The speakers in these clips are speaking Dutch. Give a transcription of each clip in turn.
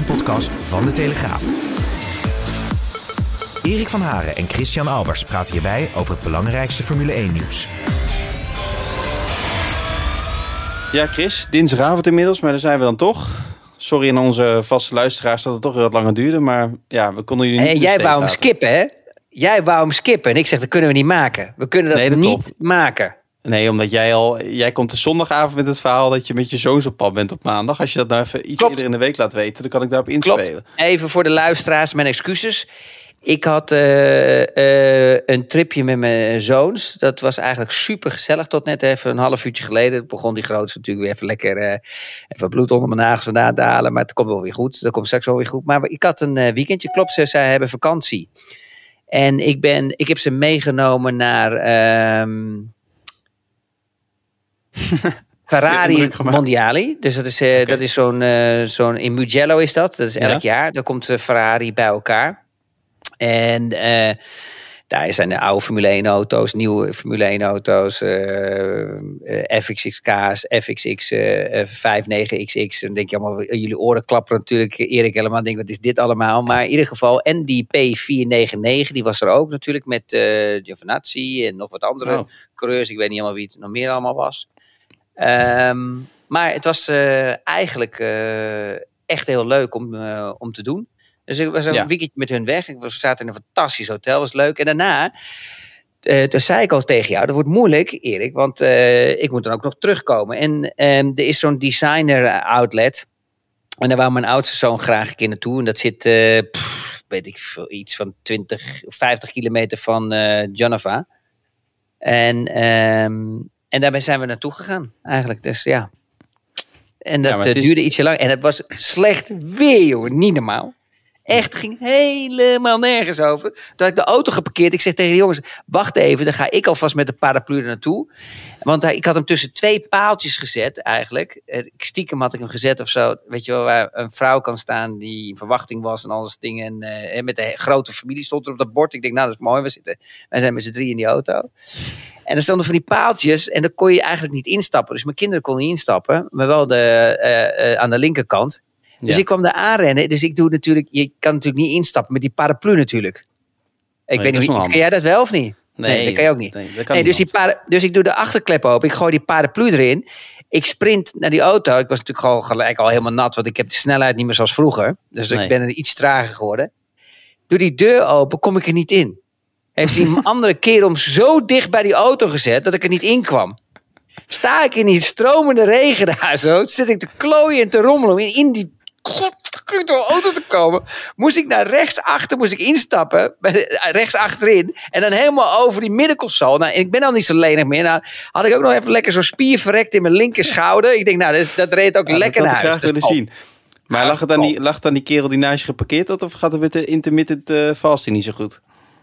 1-podcast van De Telegraaf. Erik van Haren en Christian Albers praten hierbij over het belangrijkste Formule 1-nieuws. Ja, Chris, dinsdagavond inmiddels, maar daar zijn we dan toch. Sorry aan onze vaste luisteraars dat het toch weer wat langer duurde, maar ja, we konden jullie niet En jij wou hem skippen, hè? Jij wou hem skippen. En ik zeg, dat kunnen we niet maken. We kunnen dat, Nee, dat niet klopt. maken. Nee, omdat jij al, jij komt de zondagavond met het verhaal dat je met je zoons op pad bent op maandag. Als je dat nou even iets Klopt. eerder in de week laat weten, dan kan ik daarop inspelen. Even voor de luisteraars, mijn excuses. Ik had eh, eh, een tripje met mijn zoons. Dat was eigenlijk super gezellig tot net even een half uurtje geleden. Het begon die grootste natuurlijk weer even lekker eh, even bloed onder mijn nagels vandaan te halen. Maar het komt wel weer goed. Dat komt straks wel weer goed. Maar ik had een weekendje. Klopt, ze zij hebben vakantie. En ik, ben, ik heb ze meegenomen naar ehm, Ferrari. Mondiali. Dus dat is, eh, dat is zo'n, eh, zo'n in Mugello is dat. Dat is elk jaar. Daar komt Ferrari bij elkaar. En eh, daar zijn de oude Formule 1 auto's, nieuwe Formule 1 auto's, FXXK's, FXX eh, eh, 59XX. Dan denk je allemaal, jullie oren klapperen natuurlijk. Erik helemaal denk wat is dit allemaal? Maar in ieder geval, en die P499, die was er ook natuurlijk met Giovinazzi en nog wat andere Oh. coureurs. Ik weet niet helemaal wie het nog meer allemaal was. Ehm, maar het was eh, eigenlijk eh, echt heel leuk om, eh, om te doen. Dus ik was een Ja. weekendje met hun weg. We zaten in een fantastisch hotel, was leuk. En daarna, eh toen zei ik al tegen jou, dat wordt moeilijk, Erik, want ik moet dan ook nog terugkomen. En ehm, er is zo'n designer outlet. En daar wou mijn oudste zoon graag een keer naartoe. En dat zit, pff, weet ik veel, iets van 20, 50 kilometer van Genova. En, ehm, en daarbij zijn we naartoe gegaan, eigenlijk. Dus ja. En dat eh, is- duurde ietsje lang. En het was slecht weer, jongen. Niet normaal. Echt, ging helemaal nergens over. Toen had ik de auto geparkeerd. Ik zeg tegen de jongens, wacht even. Dan ga ik alvast met de paraplu er naartoe. Want hij, ik had hem tussen twee paaltjes gezet eigenlijk. Eh, Stiekem had ik hem gezet of zo. Weet je wel, waar een vrouw kan staan die in verwachting was en al dat dingen. En eh, en met de grote familie stond er op dat bord. Ik denk, nou dat is mooi. We zitten, wij zijn met z'n drie in die auto. En er stonden van die paaltjes en daar kon je eigenlijk niet instappen. Dus mijn kinderen konden niet instappen, maar wel de, eh, eh, aan de linkerkant. Dus Ja. ik kwam daar aanrennen. Dus ik doe natuurlijk, je kan natuurlijk niet instappen met die paraplu natuurlijk. Ik Nee, weet niet, kan jij dat wel of niet? Nee, dat kan je ook niet. Nee, dus, die para, dus ik doe de achterklep open. Ik gooi die paraplu erin. Ik sprint naar die auto. Ik was natuurlijk gewoon gelijk al helemaal nat. Want ik heb de snelheid niet meer zoals vroeger. Dus ik ben er iets trager geworden. Doe die deur open, kom ik er niet in. Heeft die andere kerel zo dicht bij die auto gezet dat ik er niet in kwam. Sta ik in die stromende regen daar zo. Zit ik te klooien en te rommelen om in, die godverdomme auto te komen. Moest ik naar rechts achter, moest ik instappen. eh, Rechts achterin. En dan helemaal over die middenconsole. Nou, en ik ben al niet zo lenig meer. Nou, had ik ook nog even lekker zo'n spier verrekt in mijn linker schouder. Ik denk, nou, dat, dat reed ook Ja, lekker naar huis. graag Dat willen top. zien. Maar lag het, aan is die, lag het aan die kerel die naast je geparkeerd had? Of gaat het met de intermittent fasting niet zo goed?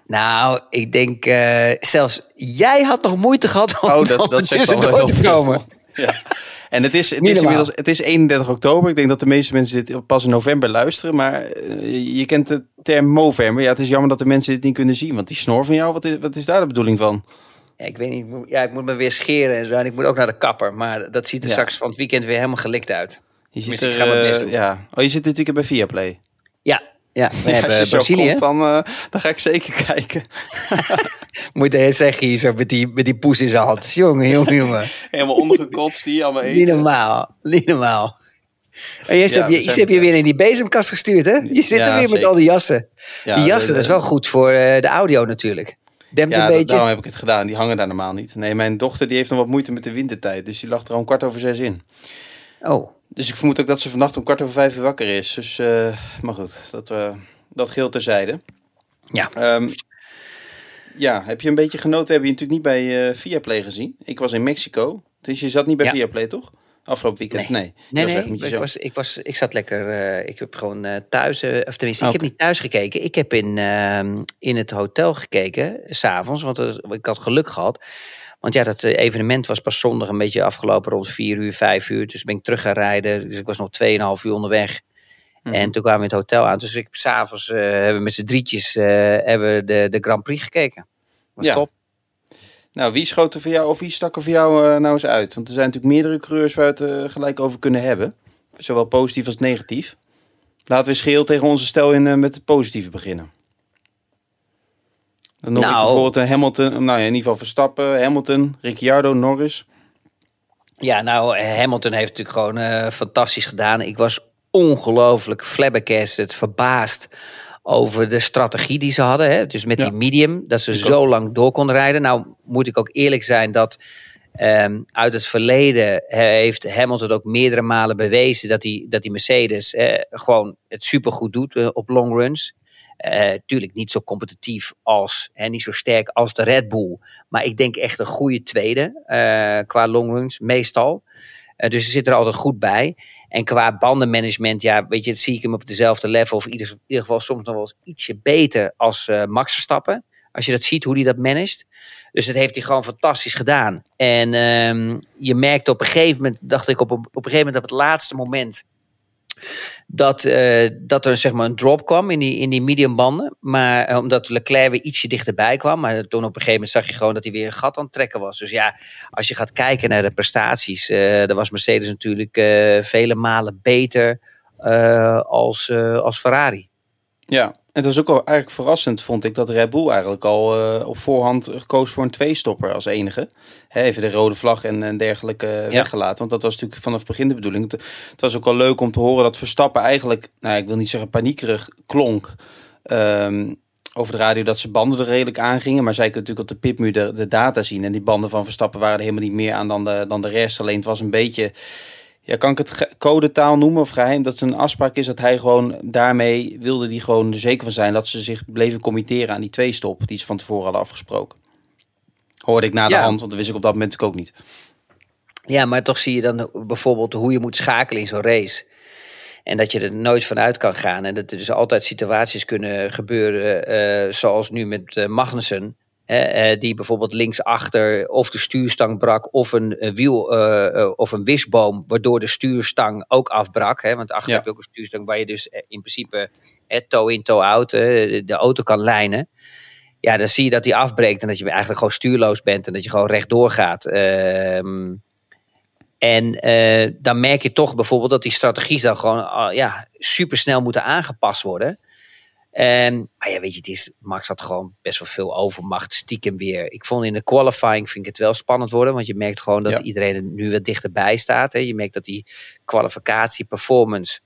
Nou, ik denk, eh, zelfs jij had nog moeite gehad om Oh, dat, dat tussendoor te komen. Ja. En het is, het, is inmiddels, het is 31 oktober. Ik denk dat de meeste mensen dit pas in november luisteren. Maar eh, je kent de term Movember. Ja, het is jammer dat de mensen dit niet kunnen zien. Want die snor van jou, wat is, wat is daar de bedoeling van? Ja, ik weet niet, ja, ik moet me weer scheren en zo. En ik moet ook naar de kapper. Maar dat ziet er Ja. straks van het weekend weer helemaal gelikt uit. Je Tenminste, er, ik ga eh, ja. Oh, je zit dit weekend bij Viaplay. Ja, ja we hebben als je zo Brazilië. komt, dan, eh, dan ga ik zeker kijken. Moet hij zeggen hier zo met die, met die poes in zijn hand. Jongen, jongen, jongen. Helemaal ondergekotst, die allemaal Niet eten. normaal, niet normaal. En je Ja, heb je, zijn je heb je weer in die bezemkast gestuurd, hè? Je zit Ja, er weer met al die jassen. Ja, die jassen, de- dat is wel goed voor eh, de audio natuurlijk. Dempt Ja, een beetje. daarom heb ik het gedaan. Die hangen daar normaal niet. Nee, mijn dochter die heeft nog wat moeite met de wintertijd. Dus die lag er al om kwart over zes in. Oh, Dus ik vermoed ook dat ze vannacht om kwart over vijf uur wakker is. Dus, eh, maar goed, dat, eh dat geldt terzijde. Ja. Ehm, ja, heb je een beetje genoten? We hebben je natuurlijk niet bij eh Viaplay gezien. Ik was in Mexico. Dus je zat niet bij Ja. Viaplay, toch? Afgelopen weekend? Nee. Nee, nee, ik, was, ik, was, ik zat lekker. ik heb gewoon thuis, eh, of tenminste, ik heb niet thuis gekeken. Ik heb in, ehm, in het hotel gekeken, s'avonds, want ik had geluk gehad. Want ja, dat eh, evenement was pas zondag een beetje afgelopen rond 4 uur, 5 uur. Dus ben ik terug gaan rijden. Dus ik was nog 2,5 uur onderweg. Mhm. En toen kwamen we in het hotel aan. Dus ik s'avonds eh hebben we met z'n drietjes eh, hebben we de, de Grand Prix gekeken. Was Ja. top. Nou, wie schoot er voor jou of wie stak er voor jou nou eens uit? Want er zijn natuurlijk meerdere coureurs waar we het gelijk over kunnen hebben. Zowel positief als negatief. Laten we scheel tegen onze stel in met het positieve beginnen. Dan ik Nou. bijvoorbeeld een Hamilton, nou ja, in ieder geval Verstappen, Hamilton, Ricciardo, Norris. Ja, nou, Hamilton heeft natuurlijk gewoon eh, fantastisch gedaan. Ik was ongelooflijk flabbergasted, verbaasd over de strategie die ze hadden. Hè? Dus met Ja. die medium, dat ze Ik zo lang door konden rijden. Nou, moet ik ook eerlijk zijn dat ehm, uit het verleden eh, heeft Hamilton ook meerdere malen bewezen dat die, dat die Mercedes eh, gewoon het supergoed doet eh, op long runs. Eh tuurlijk niet zo competitief als, en niet zo sterk als de Red Bull. Maar ik denk echt een goede tweede eh, qua longruns, meestal. Eh, dus ze zit er altijd goed bij. En qua bandenmanagement, ja, weet je, zie ik hem op dezelfde level. Of in ieder, geval soms nog wel eens ietsje beter als Max Verstappen. Als je dat ziet, hoe hij dat managt. Dus dat heeft hij gewoon fantastisch gedaan. En ehm, je merkte op een gegeven moment, dacht ik op, een- op een gegeven moment op het laatste moment dat, eh, dat er zeg maar een drop kwam in die, in die medium banden. Maar eh, omdat Leclerc weer ietsje dichterbij kwam. Maar toen op een gegeven moment zag je gewoon dat hij weer een gat aan het trekken was. Dus ja, als je gaat kijken naar de prestaties. eh dan was Mercedes natuurlijk eh, vele malen beter eh, als, eh, als Ferrari. Ja, en het was ook wel eigenlijk verrassend, vond ik, dat Red Bull eigenlijk al eh, op voorhand gekozen voor een tweestopper als enige. Even de rode vlag en, en dergelijke eh, weggelaten. Want dat was natuurlijk vanaf het begin de bedoeling. Het, het was ook wel leuk om te horen dat Verstappen eigenlijk, nou ik wil niet zeggen paniekerig klonk. ehm, over de radio dat ze banden er redelijk aangingen. Maar zij kunnen natuurlijk op de pitmuur de, de data zien. En die banden van Verstappen waren er helemaal niet meer aan dan de, dan de rest. Alleen het was een beetje ja, kan ik het codetaal noemen of geheim? Dat het een afspraak is dat hij gewoon daarmee wilde die gewoon er zeker van zijn dat ze zich bleven committeren aan die twee stop die ze van tevoren hadden afgesproken. Hoorde ik na de Ja. hand, want dat wist ik op dat moment ook niet. Ja, maar toch zie je dan bijvoorbeeld hoe je moet schakelen in zo'n race. En dat je er nooit vanuit kan gaan. En dat er dus altijd situaties kunnen gebeuren, eh, zoals nu met eh, Magnussen. Eh, die bijvoorbeeld linksachter of de stuurstang brak of een, eh, wiel eh, of een wisboom, waardoor de stuurstang ook afbrak. Hè, want achter Ja. heb je ook een stuurstang waar je dus in principe eh, toe in, toe out de, auto kan lijnen. Ja, dan zie je dat die afbreekt en dat je eigenlijk gewoon stuurloos bent en dat je gewoon rechtdoor gaat. Ehm en dan merk je toch bijvoorbeeld dat die strategie dan gewoon ah, ja, supersnel moeten aangepast worden. Maar ja, weet je, het is, Max had gewoon best wel veel overmacht, stiekem weer. Ik vond in de qualifying vind ik het wel spannend worden, want je merkt gewoon dat Ja. iedereen er nu wat dichterbij staat. Hè. Je merkt dat die kwalificatie, performance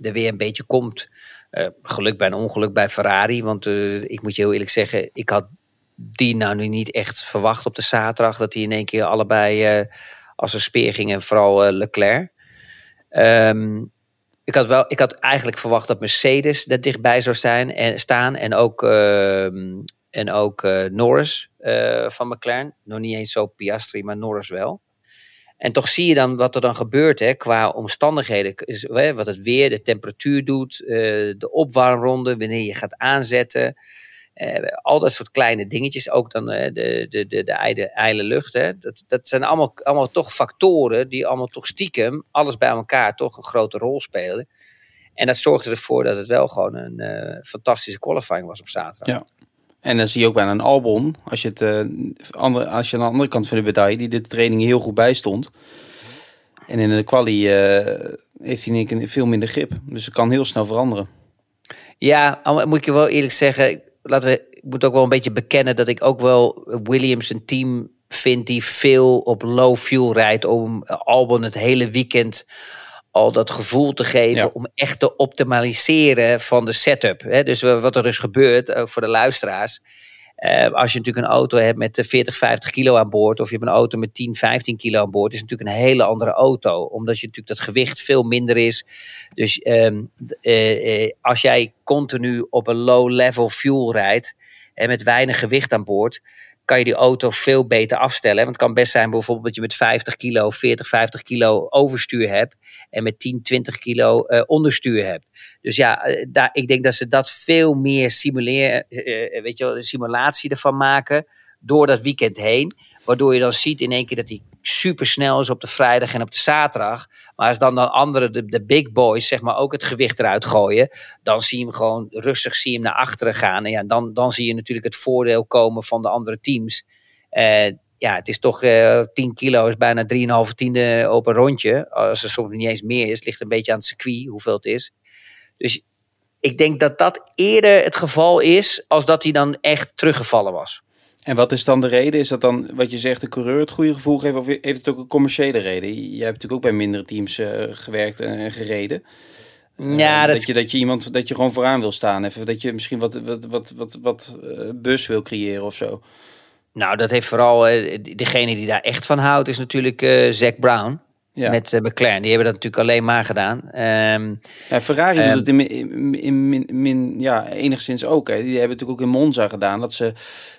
er weer een beetje komt. Eh, geluk bij een ongeluk bij Ferrari, want eh, ik moet je heel eerlijk zeggen, ik had die nou nu niet echt verwacht op de zaterdag, dat die in één keer allebei eh, als een speer gingen, vooral Leclerc. Ehm, ik, had wel, ik had eigenlijk verwacht dat Mercedes er dichtbij zou zijn en, staan. En ook, ehm, en ook eh, Norris eh, van McLaren. Nog niet eens zo Piastri, maar Norris wel. En toch zie je dan wat er dan gebeurt hè, qua omstandigheden. Wat het weer, de temperatuur doet, eh, de opwarmronde, wanneer je gaat aanzetten. Eh, al dat soort kleine dingetjes, ook dan eh, de, de, de, de ijle lucht. Hè. Dat, dat zijn allemaal, allemaal toch factoren die allemaal toch stiekem, alles bij elkaar, toch een grote rol spelen. En dat zorgde ervoor dat het wel gewoon een eh, fantastische qualifying was op zaterdag. Ja. En dan zie je ook bijna een Albon, als je, het, andere, als je aan de andere kant van de medaille, die de training heel goed bijstond. En in de quali heeft hij in veel minder grip. Dus het kan heel snel veranderen. Ja, moet ik je wel eerlijk zeggen. Laten we, ik moet ook wel een beetje bekennen dat ik ook wel Williams een team vind die veel op low fuel rijdt. Om Albon het hele weekend al dat gevoel te geven. Ja. Om echt te optimaliseren van de setup. Hè? Dus wat er dus gebeurt, ook voor de luisteraars. Eh, als je natuurlijk een auto hebt met eh, 40, 50 kilo aan boord, of je hebt een auto met 10, 15 kilo aan boord, is natuurlijk een hele andere auto. Omdat je natuurlijk dat gewicht veel minder is. Dus ehm, eh, eh, als jij continu op een low level fuel rijdt en met weinig gewicht aan boord, kan je die auto veel beter afstellen. Want het kan best zijn bijvoorbeeld dat je met 50 kilo, 40, 50 kilo overstuur hebt. En met 10, 20 kilo uh, onderstuur hebt. Dus ja, daar, ik denk dat ze dat veel meer simuleren, uh, weet je wel, simulatie ervan maken. Door dat weekend heen. Waardoor je dan ziet in één keer dat hij super snel is op de vrijdag en op de zaterdag. Maar als dan, dan anderen, de, de big boys, zeg maar, ook het gewicht eruit gooien. Dan zie je hem gewoon rustig zie je hem naar achteren gaan. En ja, dan, dan zie je natuurlijk het voordeel komen van de andere teams. Uh, ja, het is toch uh, 10 kilo, is bijna 3,5 tiende op een rondje. Als er soms niet eens meer is, ligt een beetje aan het circuit hoeveel het is. Dus ik denk dat dat eerder het geval is, als dat hij dan echt teruggevallen was. En wat is dan de reden? Is dat dan wat je zegt, de coureur het goede gevoel geeft? Of heeft het ook een commerciële reden? Jij hebt natuurlijk ook bij mindere teams uh, gewerkt en, en gereden. Ja, uh, dat... dat... je, dat je iemand dat je gewoon vooraan wil staan. Even dat je misschien wat, wat, wat, wat, wat uh, bus wil creëren of zo. Nou, dat heeft vooral degene die daar echt van houdt, is natuurlijk Zack Brown. Ja. Met uh, McLaren. Die hebben dat natuurlijk alleen maar gedaan. Um, ja, Ferrari um, doet het in, in, in, min, ja, enigszins ook. Hè. Die hebben natuurlijk ook in Monza gedaan. Dat ze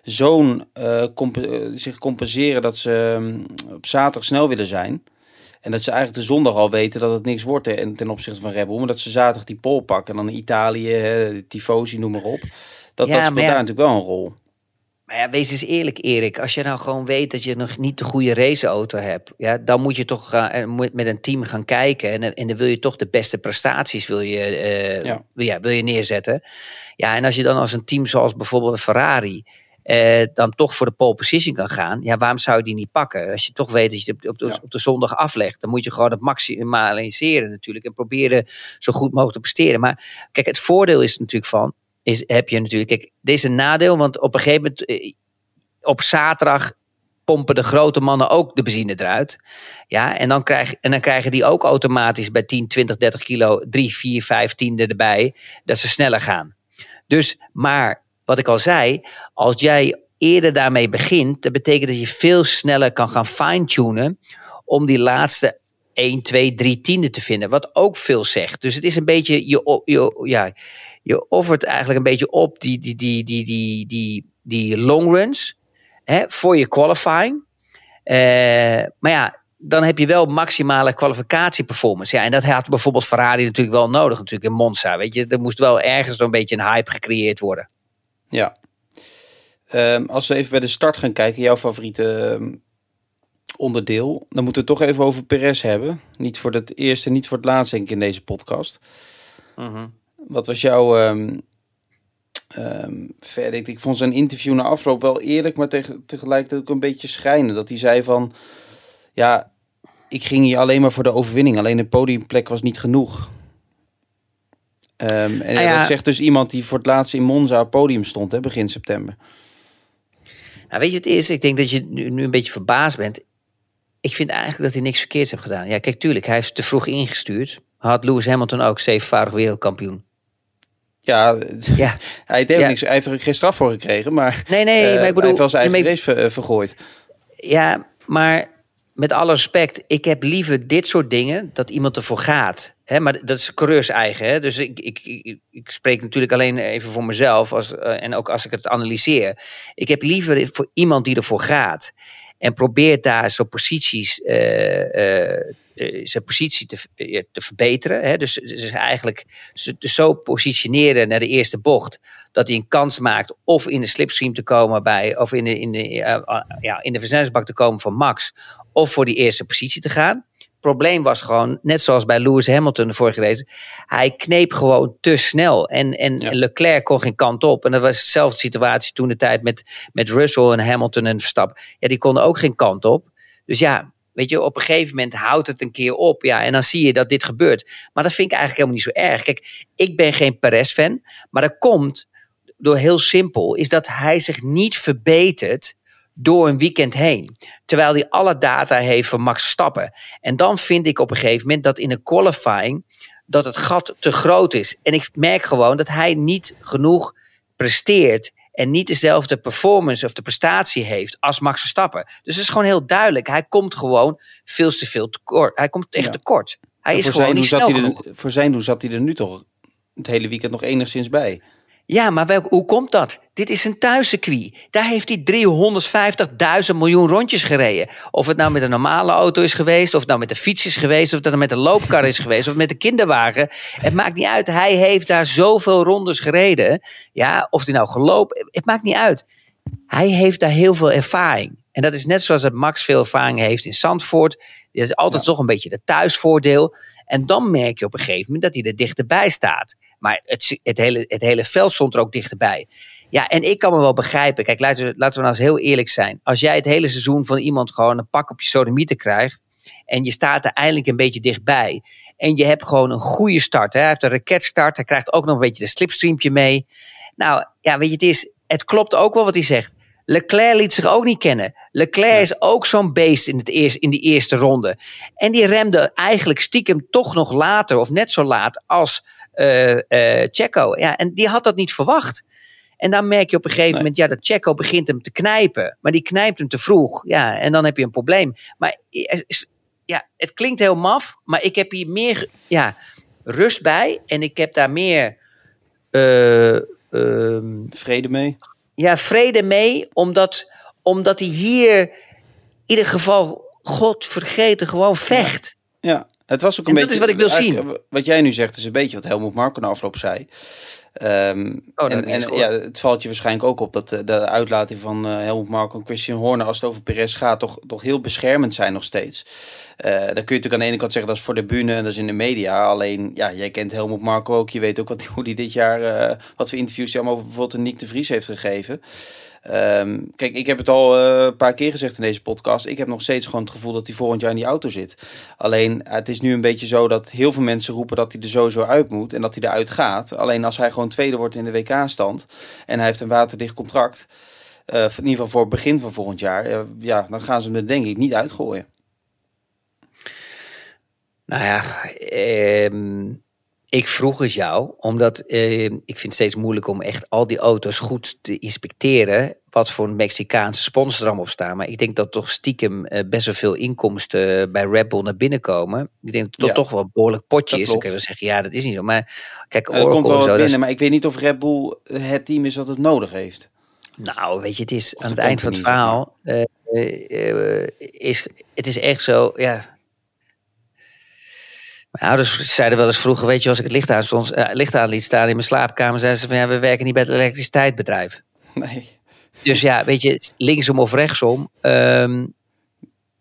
zo'n uh, comp zich compenseren dat ze um, op zaterdag snel willen zijn. En dat ze eigenlijk de zondag al weten dat het niks wordt hè, ten opzichte van Red Bull. Maar dat ze zaterdag die pol pakken. En dan Italië, hè, Tifosi, noem maar op. Dat, ja, dat speelt daar natuurlijk wel een rol. Maar ja, wees eens eerlijk, Erik. Als je nou gewoon weet dat je nog niet de goede raceauto hebt, ja, dan moet je toch uh, met een team gaan kijken. En, en dan wil je toch de beste prestaties wil je, uh, ja. Wil, ja, wil je neerzetten. Ja, en als je dan als een team zoals bijvoorbeeld Ferrari. Uh, dan toch voor de pole position kan gaan. Ja, waarom zou je die niet pakken? Als je toch weet dat je het op de, ja. op de zondag aflegt, dan moet je gewoon het maximaliseren natuurlijk. En proberen zo goed mogelijk te presteren. Maar kijk, het voordeel is natuurlijk van is, heb je natuurlijk. Kijk, dit is een nadeel, want op een gegeven moment. Op zaterdag pompen de grote mannen ook de benzine eruit. Ja, en dan, krijg, en dan krijgen die ook automatisch bij 10, 20, 30 kilo 3, 4, 5 tiende erbij. Dat ze sneller gaan. Dus, maar wat ik al zei, als jij eerder daarmee begint, dat betekent dat je veel sneller kan gaan fine-tunen om die laatste 1, 2, 3 tiende te vinden. Wat ook veel zegt. Dus het is een beetje je, je, ja, je offert eigenlijk een beetje op die, die, die, die, die, die, die long runs hè, voor je qualifying. Uh, maar ja, dan heb je wel maximale kwalificatieperformance. Ja, en dat had bijvoorbeeld Ferrari natuurlijk wel nodig, natuurlijk in Monza. Weet je, er moest wel ergens zo'n beetje een hype gecreëerd worden. Ja. Um, als we even bij de start gaan kijken, jouw favoriete um, onderdeel, dan moeten we het toch even over Perez hebben. Niet voor het eerste, niet voor het laatste, denk ik, in deze podcast. Mm -hmm. Wat was jouw um, um, verdict? Ik vond zijn interview na afloop wel eerlijk, maar teg tegelijkertijd ook een beetje schrijnend. Dat hij zei van, ja, ik ging hier alleen maar voor de overwinning. Alleen de podiumplek was niet genoeg. Um, en ah, ja. dat zegt dus iemand die voor het laatst in Monza op podium stond, hè, begin september. Nou, weet je het is? Ik denk dat je nu, nu een beetje verbaasd bent. Ik vind eigenlijk dat hij niks verkeerds heeft gedaan. Ja, kijk, tuurlijk, hij heeft te vroeg ingestuurd. Had Lewis Hamilton ook zevenvoudig wereldkampioen. Ja, ja. hij, heeft ja. niks, hij heeft er geen straf voor gekregen, maar, nee, nee, uh, maar ik bedoel, hij heeft wel zijn eigen race ver, uh, vergooid. Ja, maar met alle respect, ik heb liever dit soort dingen, dat iemand ervoor gaat. Hè, maar dat is coureurs eigen. Hè? Dus ik, ik, ik, ik, spreek natuurlijk alleen even voor mezelf als, uh, en ook als ik het analyseer. Ik heb liever voor iemand die ervoor gaat en probeert daar zijn posities zijn positie te, te verbeteren. Hè? Dus, dus eigenlijk dus zo positioneren naar de eerste bocht dat hij een kans maakt of in de slipstream te komen bij, of in de, in de, uh, ja, in de versnellingsbak te komen van Max, of voor die eerste positie te gaan. Probleem was gewoon, net zoals bij Lewis Hamilton de vorige race, hij kneep gewoon te snel. En, en ja. Leclerc kon geen kant op. En dat was dezelfde situatie toen de tijd met, met Russell en Hamilton en Verstappen. Ja, die konden ook geen kant op. Dus ja, Weet je, op een gegeven moment houdt het een keer op. Ja, en dan zie je dat dit gebeurt. Maar dat vind ik eigenlijk helemaal niet zo erg. Kijk, ik ben geen Perez-fan. Maar dat komt door heel simpel. Is dat hij zich niet verbetert door een weekend heen. Terwijl hij alle data heeft van Max Stappen. En dan vind ik op een gegeven moment dat in een qualifying... dat het gat te groot is. En ik merk gewoon dat hij niet genoeg presteert en niet dezelfde performance of de prestatie heeft als Max Verstappen. Dus het is gewoon heel duidelijk. Hij komt gewoon veel te veel tekort. Hij komt echt ja. tekort. Hij is gewoon niet snel hij genoeg. Er, voor zijn doen zat hij er nu toch het hele weekend nog enigszins bij. Ja, maar hoe komt dat? Dit is een thuiscircuit. Daar heeft hij 350.000 miljoen rondjes gereden. Of het nou met een normale auto is geweest, of het nou met de fiets is geweest, of dat het met een loopkar is geweest, of met de kinderwagen. Het maakt niet uit. Hij heeft daar zoveel rondes gereden. Ja, of hij nou gelopen, het maakt niet uit. Hij heeft daar heel veel ervaring. En dat is net zoals dat Max veel ervaring heeft in Zandvoort. Dat is altijd toch een beetje de thuisvoordeel. En dan merk je op een gegeven moment dat hij er dichterbij staat. Maar het, het, hele, het hele veld stond er ook dichterbij. Ja, en ik kan me wel begrijpen. Kijk, laten we, laten we nou eens heel eerlijk zijn. Als jij het hele seizoen van iemand gewoon een pak op je sodomieten krijgt. En je staat er eindelijk een beetje dichtbij. En je hebt gewoon een goede start. Hè? Hij heeft een raketstart. Hij krijgt ook nog een beetje de slipstreampje mee. Nou, ja, weet je, het, is, het klopt ook wel wat hij zegt. Leclerc liet zich ook niet kennen. Leclerc is ook zo'n beest in, het eerst, in die eerste ronde. En die remde eigenlijk stiekem toch nog later, of net zo laat, als Checo. Ja, en die had dat niet verwacht. En dan merk je op een gegeven moment, ja, dat Checo begint hem te knijpen. Maar die knijpt hem te vroeg. Ja, en dan heb je een probleem. Maar ja, het klinkt heel maf, maar ik heb hier meer ja, rust bij. En ik heb daar meer... Uh, vrede mee? Ja, vrede mee, omdat, omdat hij hier in ieder geval, God vergeten, gewoon vecht. Ja, ja. Het was ook een en beetje... dat is wat ik wil zien. Wat jij nu zegt, is een beetje wat Helmut Marko na afloop zei. Um, oh, en, en ja, het valt je waarschijnlijk ook op dat de, de uitlating van uh, Helmut Marko en Christian Horner, als het over Perez gaat, toch, toch heel beschermend zijn nog steeds. Uh, dan kun je natuurlijk aan de ene kant zeggen dat is voor de bühne en dat is in de media. Alleen, ja, jij kent Helmut Marko ook. Je weet ook wat, hoe hij dit jaar, uh, wat voor interviews hij allemaal over bijvoorbeeld een Nick de Vries heeft gegeven. Um, kijk, ik heb het al uh, een paar keer gezegd in deze podcast. Ik heb nog steeds gewoon het gevoel dat hij volgend jaar in die auto zit. Alleen, het is nu een beetje zo dat heel veel mensen roepen dat hij er sowieso uit moet en dat hij eruit gaat. Alleen als hij gewoon tweede wordt in de WK-stand en hij heeft een waterdicht contract, uh, in ieder geval voor het begin van volgend jaar, uh, ja, dan gaan ze er denk ik niet uitgooien. Nou ja, um ik vroeg het jou, omdat eh, ik vind het steeds moeilijk om echt al die auto's goed te inspecteren. Wat voor een Mexicaanse sponsor er op staan. Maar ik denk dat toch stiekem eh, best wel veel inkomsten bij Red Bull naar binnen komen. Ik denk dat het toch wel een behoorlijk potje is. Dan kunnen we zeggen, ja, dat is niet zo. Maar kijk, Oracle komt wel zo, binnen, maar ik weet niet of Red Bull het team is dat het nodig heeft. Nou, weet je, het is aan het eind van het verhaal. Uh, is, het is echt zo, ja mijn ouders zeiden wel eens vroeger, weet je, als ik het licht aan, stond, licht aan liet staan in mijn slaapkamer, zeiden ze van ja, we werken niet bij het elektriciteitsbedrijf. Nee. Dus ja, weet je, linksom of rechtsom. Um,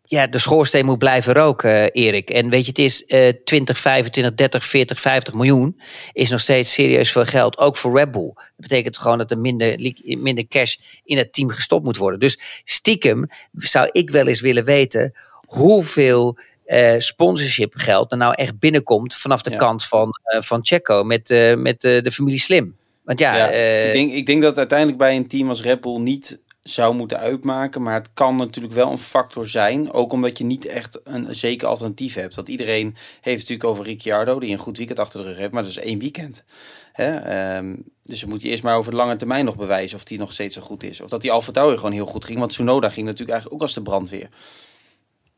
ja, de schoorsteen moet blijven roken, Erik. En weet je, het is uh, 20, 25, 30, 40, 50 miljoen. Is nog steeds serieus veel geld. Ook voor Red Bull. Dat betekent gewoon dat er minder, minder cash in het team gestopt moet worden. Dus stiekem zou ik wel eens willen weten hoeveel uh, sponsorship geld er nou echt binnenkomt vanaf de kant van, uh, van Checo met, met de familie Slim. Want ja, ja ik, denk, ik denk dat uiteindelijk bij een team als Red Bull niet zou moeten uitmaken. Maar het kan natuurlijk wel een factor zijn. Ook omdat je niet echt een zeker alternatief hebt. Want iedereen heeft natuurlijk over Ricciardo, die een goed weekend achter de rug heeft. Maar dat is één weekend. Hè? Um, dus dan moet je eerst maar over de lange termijn nog bewijzen of die nog steeds zo goed is. Of dat die Alfa Tauri gewoon heel goed ging. Want Tsunoda ging natuurlijk eigenlijk ook als de brandweer.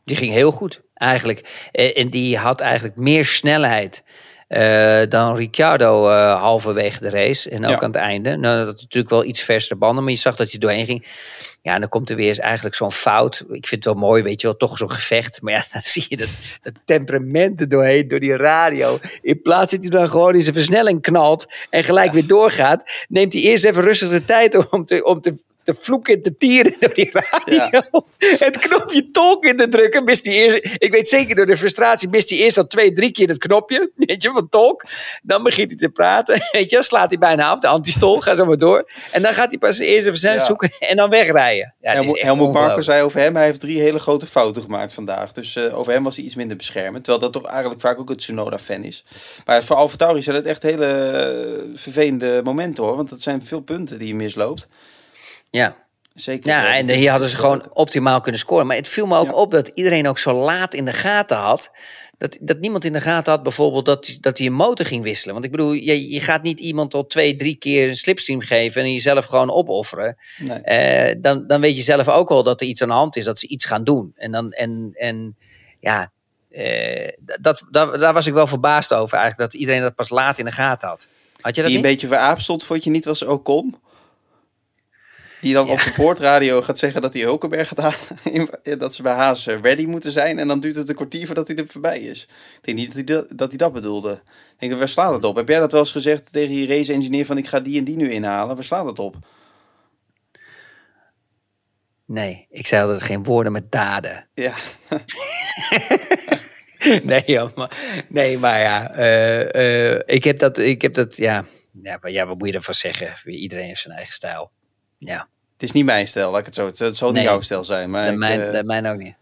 Die ging heel goed, eigenlijk. Eh, en die had eigenlijk meer snelheid uh, dan Ricciardo uh, halverwege de race. En ook ja. aan het einde. Nou, dat natuurlijk wel iets verste banden, maar je zag dat hij doorheen ging. Ja, en dan komt er weer eens eigenlijk zo'n fout. Ik vind het wel mooi, weet je wel, toch zo'n gevecht. Maar ja, dan zie je dat, dat temperament er doorheen, door die radio. In plaats dat hij dan gewoon in zijn versnelling knalt en gelijk weer doorgaat, neemt hij eerst even rustig de tijd om te, om te te vloeken te tieren door die radio. Het knopje tolk in te drukken. Mist die eerst, ik weet zeker door de frustratie, mist hij eerst al twee, drie keer het knopje. Weet je, van tolk. Dan begint hij te praten. Weet je, slaat hij bijna af. De antistol gaat zo maar door. En dan gaat hij pas eerst even zijn ja. zoeken en dan wegrijden. Ja, Helmo, Helmut Marko zei over hem, hij heeft drie hele grote fouten gemaakt vandaag. Dus uh, over hem was hij iets minder beschermend. Terwijl dat toch eigenlijk vaak ook een Tsunoda-fan is. Maar voor Alfa Tauri zijn het echt hele uh, vervelende momenten hoor. Want dat zijn veel punten die je misloopt. Ja. Zeker. Ja, en hier hadden ze gewoon optimaal kunnen scoren. Maar het viel me ook ja. op dat iedereen ook zo laat in de gaten had. Dat, dat niemand in de gaten had bijvoorbeeld dat, dat hij een motor ging wisselen. Want ik bedoel, je, je gaat niet iemand al twee, drie keer een slipstream geven en jezelf gewoon opofferen. Nee. Uh, dan, dan weet je zelf ook wel dat er iets aan de hand is, dat ze iets gaan doen. En, dan, en, en ja, uh, dat, dat, daar was ik wel verbaasd over eigenlijk, dat iedereen dat pas laat in de gaten had. Had je dat die een niet? beetje veraapt stond, vond je niet was Ocon? Die dan op de poortradio gaat zeggen dat hij Hulkenberg gaat halen. in- Dat ze bij Haas eh, ready moeten zijn. En dan duurt het een kwartier voordat hij er voorbij is. Ik denk niet dat hij dat, dat, hij dat bedoelde. Ik denk, waar slaat het op? Heb jij dat wel eens gezegd tegen je race-engineer van ik ga die en die nu inhalen? Waar slaat het op? Nee, ik zei altijd geen woorden met daden. Ja, nee, joh, maar, nee, maar ja, eh, eh, ik heb dat, ik heb dat, ja, ja, maar ja, wat moet je ervan zeggen? Iedereen heeft zijn eigen stijl. Ja, het is niet mijn stijl, laat ik het zo. Het, zal niet jouw stijl zijn. Maar de ik, mijn, eh, de mijn ook niet.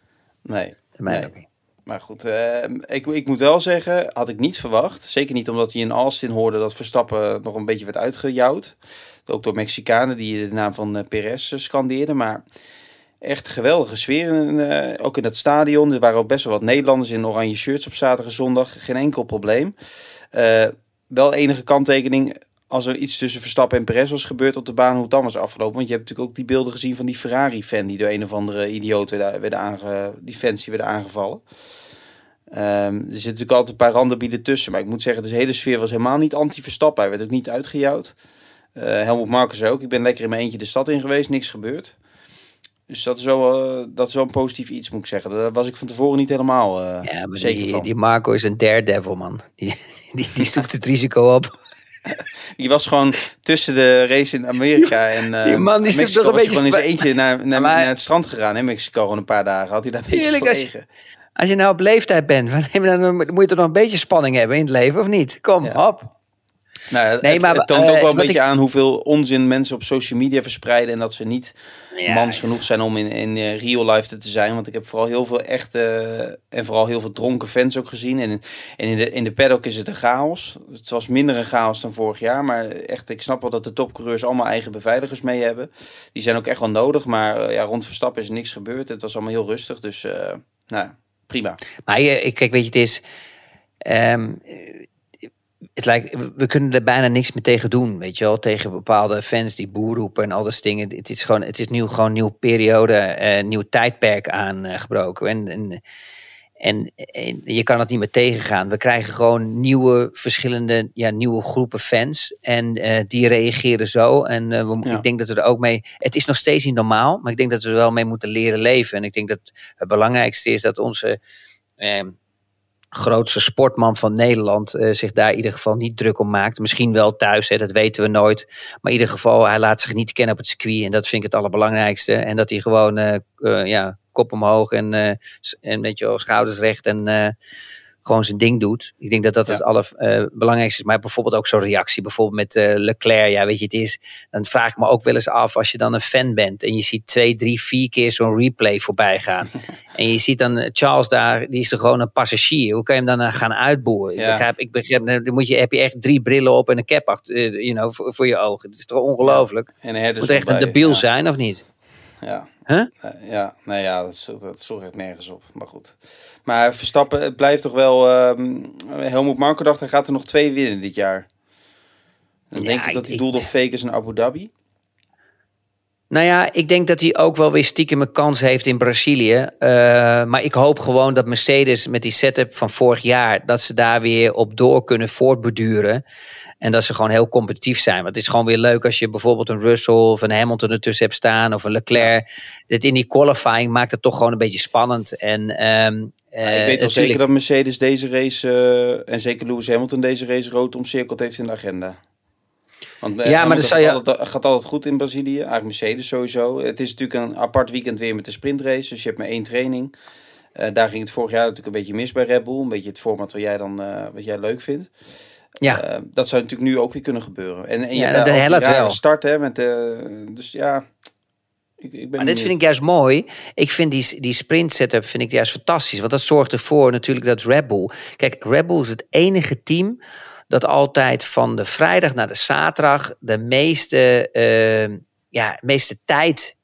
nee. De mijn nee. ook niet. Maar goed, eh, ik, ik moet wel zeggen, had ik niet verwacht. Zeker niet omdat je in Austin hoorde dat Verstappen nog een beetje werd uitgejouwd. Ook door Mexicanen die de naam van eh, Perez eh, scandeerden. Maar echt geweldige sfeer. in, ook in het stadion. Er waren ook best wel wat Nederlanders in oranje shirts op zaterdag en zondag. Geen enkel probleem. Eh, wel enige kanttekening. Als er iets tussen Verstappen en Perez was gebeurd op de baan, hoe het dan was afgelopen. Want je hebt natuurlijk ook die beelden gezien van die Ferrari-fan die door een of andere idioot werden, werden aange, die fans die werden aangevallen. Ehm, er zitten natuurlijk altijd een paar randenbieden tussen. Maar ik moet zeggen, de hele sfeer was helemaal niet anti-Verstappen. Hij werd ook niet uitgejouwd. Eh Helmut Marcus ook. Ik ben lekker in mijn eentje de stad in geweest. Niks gebeurd. Dus dat is wel, eh, dat is wel een positief iets, moet ik zeggen. Daar was ik van tevoren niet helemaal eh, Ja, maar zeker die, van. die Marco is een daredevil, man. Die, die, die stoept het risico op. Die was gewoon tussen de race in Amerika en eh Die man die is Mexico. toch een was hij beetje gewoon spa- eentje naar, naar, Maar- naar het strand gegaan in Mexico. Gewoon een paar dagen. Had hij daar een beetje als je- gelegen. Als je nou op leeftijd bent, dan, moet je toch nog een beetje spanning hebben in het leven, of niet? Kom, Ja. hop. Nou, het, Nee, het- maar, het toont ook eh, wel een beetje ik- aan hoeveel onzin mensen op social media verspreiden. En dat ze niet Ja, mans genoeg zijn om in, in eh, real life te zijn. Want ik heb vooral heel veel echte eh, en vooral heel veel dronken fans ook gezien. En, en in, de, in de paddock is het een chaos. Het was minder een chaos dan vorig jaar. Maar echt, ik snap wel dat de topcoureurs allemaal eigen beveiligers mee hebben. Die zijn ook echt wel nodig. Maar ja, rond Verstappen is er niks gebeurd. Het was allemaal heel rustig. Dus eh, nou, prima. Maar je, ik, kijk, weet je, het is. ehm, het lijkt, we kunnen er bijna niks meer tegen doen, weet je wel. Tegen bepaalde fans die boer roepen en al dat dingen. Het is gewoon, het is nu gewoon een nieuwe periode, eh, een nieuw tijdperk aangebroken. En, en, en, en je kan het niet meer tegengaan. We krijgen gewoon nieuwe, verschillende, ja, nieuwe groepen fans. En eh, die reageren zo. En eh, we, Ja. ik denk dat we er ook mee. Het is nog steeds niet normaal, maar ik denk dat we er wel mee moeten leren leven. En ik denk dat het belangrijkste is dat onze. Grootste sportman van Nederland eh, zich daar in ieder geval niet druk om maakt. Misschien wel thuis, hè, dat weten we nooit. Maar in ieder geval, hij laat zich niet kennen op het circuit. En dat vind ik het allerbelangrijkste. En dat hij gewoon eh, eh, ja, kop omhoog en, en met je schouders recht en gewoon zijn ding doet. Ik denk dat dat het allerbelangrijkste is. Maar bijvoorbeeld ook zo'n reactie, bijvoorbeeld met eh, Leclerc. Ja, weet je, het is. Dan vraag ik me ook wel eens af, als je dan een fan bent en je ziet twee, drie, vier keer zo'n replay voorbij gaan. en je ziet dan eh, Charles daar, die is er gewoon een passagier. Hoe kan je hem dan eh, gaan uitboeren? Ik Ja. begrijp, ik begrijp, eh, dan moet je, heb je echt drie brillen op en een cap achter, you know, voor, voor je ogen. Dat is toch ongelooflijk? En er Moet echt een debiel zijn, of niet? Ja. Huh? Ja, nou ja, dat, dat zorgt nergens op. Maar goed. Maar Verstappen, het blijft toch wel... Helmut Marko dacht, hij gaat er nog twee winnen dit jaar. Dan Ja, denk ik dat hij doelde op Vegas en Abu Dhabi. Nou ja, ik denk dat hij ook wel weer stiekem een kans heeft in Brazilië. Eh, maar ik hoop gewoon dat Mercedes met die setup van vorig jaar... dat ze daar weer op door kunnen voortborduren. En dat ze gewoon heel competitief zijn. Want het is gewoon weer leuk als je bijvoorbeeld een Russell of een Hamilton ertussen hebt staan... of een Leclerc. Dat in die qualifying maakt het toch gewoon een beetje spannend. En, ehm, ik eh, weet wel zeker dat Mercedes deze race... eh, en zeker Lewis Hamilton deze race rood omcirkeld heeft in de agenda. Want eh, Ja, maar je- gaat, altijd, gaat altijd goed in Brazilië. Eigenlijk Mercedes sowieso. Het is natuurlijk een apart weekend weer met de sprintrace. Dus je hebt maar één training. Eh, daar ging het vorig jaar natuurlijk een beetje mis bij Red Bull. Een beetje het format wat jij dan eh, wat jij leuk vindt. Ja. Eh, dat zou natuurlijk nu ook weer kunnen gebeuren. En, en je Ja, hebt daar dat wel. start, hè, met de, dus ja, ik, ik ben Maar dit vind ik juist mooi. Ik vind die, die sprint setup vind ik juist fantastisch. Want dat zorgt ervoor natuurlijk dat Red Bull... Kijk, Red Bull is het enige team dat altijd van de vrijdag naar de zaterdag... de meeste, eh, ja, meeste tijd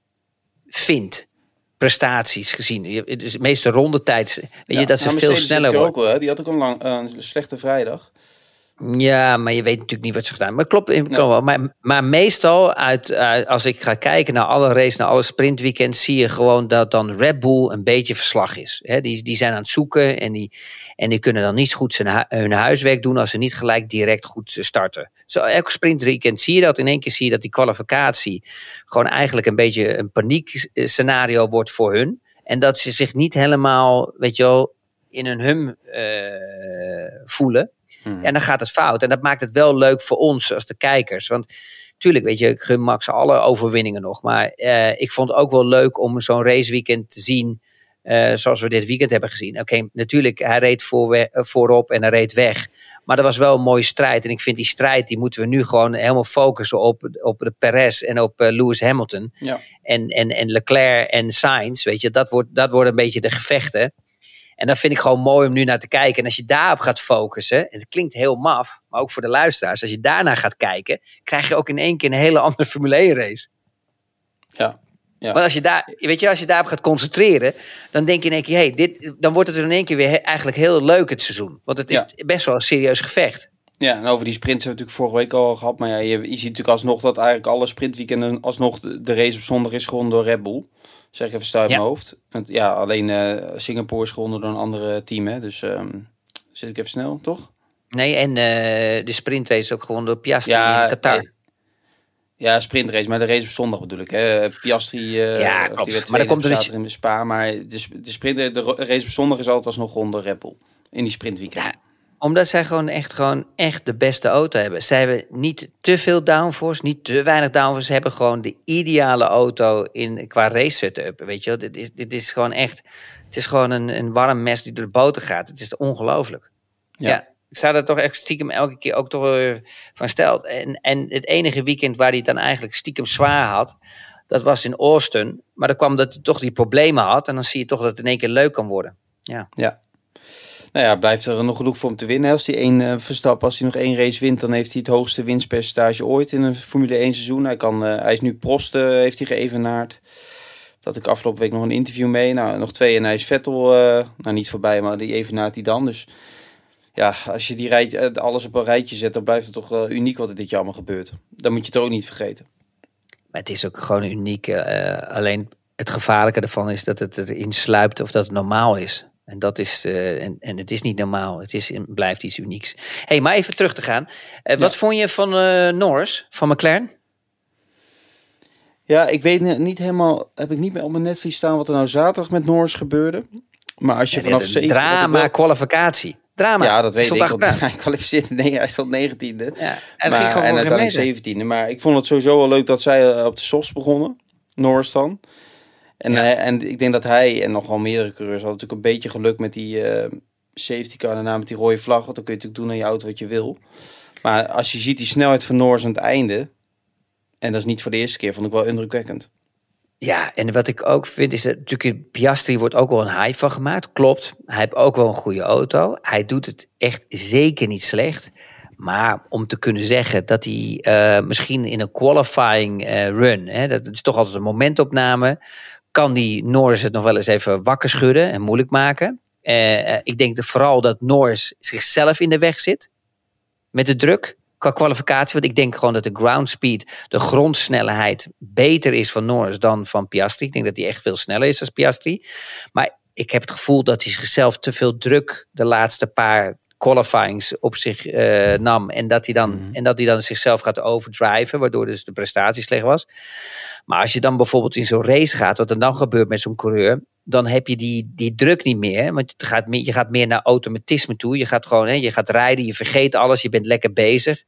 vindt. Prestaties gezien. Dus de meeste rondetijd. Weet je, dat ze nou, veel sneller wordt. ook wel, hè. Die had ook een, lang, een slechte vrijdag. Ja, maar je weet natuurlijk niet wat ze gedaan. Maar klopt, klopt wel. Maar, maar meestal, uit, als ik ga kijken naar alle races, naar alle sprintweekends, zie je gewoon dat dan Red Bull een beetje verslag is. die, die zijn aan het zoeken en die, en die kunnen dan niet goed zijn, hun huiswerk doen als ze niet gelijk direct goed starten. Zo, elk sprintweekend zie je dat. In één keer zie je dat die kwalificatie gewoon eigenlijk een beetje een paniekscenario wordt voor hun. En dat ze zich niet helemaal, weet je wel, in hun hum uh, voelen. Hmm. En dan gaat het fout. En dat maakt het wel leuk voor ons als de kijkers. Want tuurlijk, weet je, ik gun Max alle overwinningen nog. Maar uh, ik vond het ook wel leuk om zo'n raceweekend te zien. Uh, zoals we dit weekend hebben gezien. Oké, natuurlijk, hij reed voor, voorop en hij reed weg. Maar dat was wel een mooie strijd. En ik vind die strijd, die moeten we nu gewoon helemaal focussen op, op de Perez en op uh, Lewis Hamilton. Ja. En, en, en Leclerc en Sainz, weet je, dat wordt, dat wordt een beetje de gevechten. En dat vind ik gewoon mooi om nu naar te kijken. En als je daarop gaat focussen, en het klinkt heel maf, maar ook voor de luisteraars, als je daarna gaat kijken, krijg je ook in één keer een hele andere Formule 1 race. Ja. Ja. Want als je, daar, weet je, als je daarop gaat concentreren, dan denk je in één keer, hey, dit, dan wordt het er in één keer weer eigenlijk heel leuk het seizoen. Want het is best wel een serieus gevecht. Ja, en over die sprints hebben we natuurlijk vorige week al gehad. Maar ja, je, je ziet natuurlijk alsnog dat eigenlijk alle sprintweekenden alsnog de, de race op zondag is gewonnen door Red Bull. Zeg ik even stuit mijn hoofd. Want, ja, alleen uh, Singapore is gewonnen door een andere team. Hè? Dus um, zit ik even snel, toch? Nee, en uh, de sprintrace is ook gewonnen door Piastri ja, in Qatar. Nee. Ja, sprintrace, maar de race op zondag bedoel ik. Hè. Piastri, uh, ja, klopt. maar dan komt er in de Spa. Maar de, de, sprint, de race op zondag is altijd alsnog gewonnen door Red Bull. In die sprintweekend. Ja, omdat zij gewoon echt, gewoon echt de beste auto hebben. Zij hebben niet te veel downforce, niet te weinig downforce. Ze hebben gewoon de ideale auto in, qua race setup. Weet je wel? Dit is, dit is gewoon echt... Het is gewoon een, een warm mes die door de boter gaat. Het is ongelooflijk. Ja. ja. ik sta er toch echt stiekem elke keer ook toch van steld. En, en het enige weekend waar hij het dan eigenlijk stiekem zwaar had... dat was in Austin. Maar dan kwam dat hij toch die problemen had. En dan zie je toch dat het in één keer leuk kan worden. Ja, ja nou ja, blijft er nog genoeg voor om te winnen. Als hij één uh, Verstappen, als hij nog één race wint, dan heeft hij het hoogste winstpercentage ooit in een Formule 1 seizoen. Hij, kan, uh, hij is nu Prost, uh, heeft hij geëvenaard. Dat ik afgelopen week nog een interview mee. Nou, nog twee en hij is Vettel, nou niet voorbij, maar die evenaart hij dan. Dus ja, als je die rij, alles op een rijtje zet, dan blijft het toch uniek wat er dit jaar allemaal gebeurt. Dan moet je het ook niet vergeten. Maar het is ook gewoon uniek. alleen het gevaarlijke ervan is dat het erin sluipt of dat het normaal is. En dat is, uh, en, en het is niet normaal. Het is, blijft iets unieks. hey, maar even terug te gaan. Uh, wat vond je van uh, Norris, van McLaren? Ja, ik weet niet helemaal, heb ik niet meer op mijn netvlies staan wat er nou zaterdag met Norris gebeurde. Maar als je ja, vanaf 7... Drama, kwalificatie. Drama. Ja, dat weet ik. Hij kwalificeerde, nee, hij stond negentiende. Ja, en, maar, en uiteindelijk zeventiende. Maar ik vond het sowieso wel leuk dat zij op de softs begonnen. Norris dan. En, en ik denk dat hij en nog wel meerdere coureurs hadden natuurlijk een beetje geluk met die uh, safety car. Daarna met die rode vlag. Want dan kun je natuurlijk doen aan je auto wat je wil. Maar als je ziet die snelheid van Norris aan het einde. En dat is niet voor de eerste keer. Vond ik wel indrukwekkend. Ja, en wat ik ook vind is dat natuurlijk Piastri wordt ook wel een hype van gemaakt. Klopt, hij heeft ook wel een goede auto. Hij doet het echt zeker niet slecht. Maar om te kunnen zeggen dat hij uh, misschien in een qualifying uh, run, hè, dat is toch altijd een momentopname, kan die Norris het nog wel eens even wakker schudden en moeilijk maken. Uh, ik denk vooral dat Norris zichzelf in de weg zit met de druk qua kwalificatie. Want ik denk gewoon dat de ground speed, de grondsnelheid, beter is van Norris dan van Piastri. Ik denk dat hij echt veel sneller is als Piastri. Maar ik heb het gevoel dat hij zichzelf te veel druk de laatste paar qualifyings op zich uh, nam. En dat, hij dan, mm. en dat hij dan zichzelf gaat overdriven, waardoor dus de prestatie slecht was. Maar als je dan bijvoorbeeld in zo'n race gaat, wat er dan gebeurt met zo'n coureur, dan heb je die, die druk niet meer. Want je gaat, meer, je gaat meer naar automatisme toe. Je gaat gewoon, hè, je gaat rijden, je vergeet alles, je bent lekker bezig.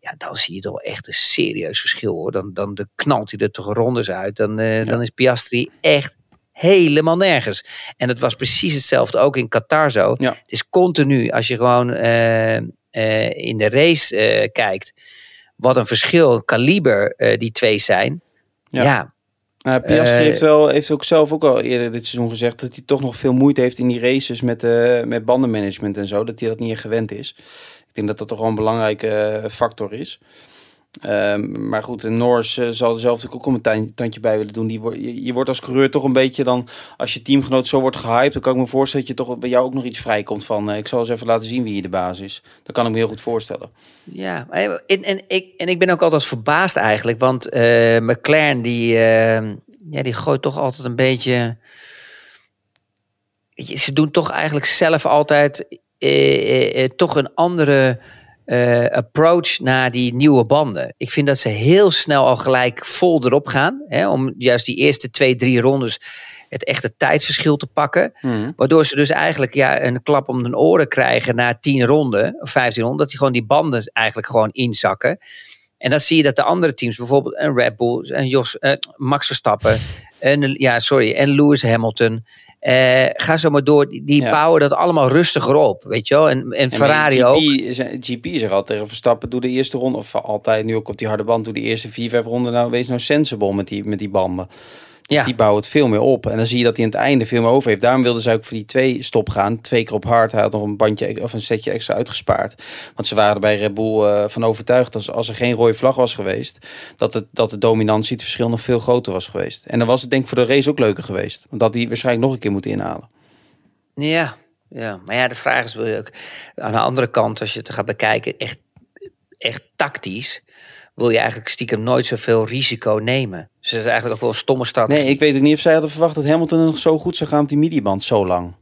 Ja, dan zie je toch echt een serieus verschil hoor. Dan, dan de knalt hij er toch rondes uit. Dan, uh, dan is Piastri echt helemaal nergens. En het was precies hetzelfde ook in Qatar zo. Ja. Het is continu, als je gewoon uh, uh, in de race uh, kijkt, wat een verschil, kaliber die twee zijn. Ja. ja. Uh, Piastri heeft, wel, heeft ook zelf ook al eerder dit seizoen gezegd dat hij toch nog veel moeite heeft in die races met, met bandenmanagement en zo. Dat hij dat niet gewend is. Ik denk dat dat toch wel een belangrijke factor is. Ehm, maar goed, en Norris uh, zal er zelf ook een tandje bij willen doen. Die je, wordt als coureur toch een beetje dan, als je teamgenoot zo wordt gehyped, dan kan ik me voorstellen dat je toch bij jou ook nog iets vrijkomt van, uh, ik zal eens even laten zien wie hier de baas is. Dat kan ik me heel goed voorstellen. Ja, en, en, ik, en ik ben ook altijd verbaasd eigenlijk, want uh, McLaren die, ehm, ja, die gooit toch altijd een beetje, ze doen toch eigenlijk zelf altijd toch een andere uh, approach naar die nieuwe banden. Ik vind dat ze heel snel al gelijk vol erop gaan. Hè, om juist die eerste twee, drie rondes het echte tijdsverschil te pakken. Mm. Waardoor ze dus eigenlijk ja, een klap om hun oren krijgen na tien ronden of vijftien ronden. Dat die gewoon die banden eigenlijk gewoon inzakken. En dan zie je dat de andere teams, bijvoorbeeld een Red Bull, en Jos, uh, Max Verstappen, en, ja, sorry, en Lewis Hamilton. Uh, ga zo maar door. Die, die bouwen dat allemaal rustiger op, weet je wel. En, en Ferrari GP, ook. GP zegt altijd tegen Verstappen, doe de eerste ronde, of altijd nu ook op die harde band, doe de eerste vier, vijf ronden, nou wees nou sensible met die, met die banden. Dus ja. die bouwen het veel meer op. En dan zie je dat hij aan het einde veel meer over heeft. Daarom wilden ze ook voor die twee stop gaan. Twee keer op hard. Hij had nog een bandje of een setje extra uitgespaard. Want ze waren er bij Red Bull uh, van overtuigd dat als er geen rode vlag was geweest, dat, het, dat de dominantie, het verschil nog veel groter was geweest. En dan was het denk ik voor de race ook leuker geweest. Want dat hij waarschijnlijk nog een keer moet inhalen. Ja, ja, maar ja, de vraag is, wil je ook aan de andere kant, als je het gaat bekijken, echt, echt tactisch wil je eigenlijk stiekem nooit zoveel risico nemen. Dus dat is eigenlijk ook wel een stomme strategie. Nee, ik weet ook niet of zij hadden verwacht dat Hamilton nog zo goed zou gaan op die midiband zo lang.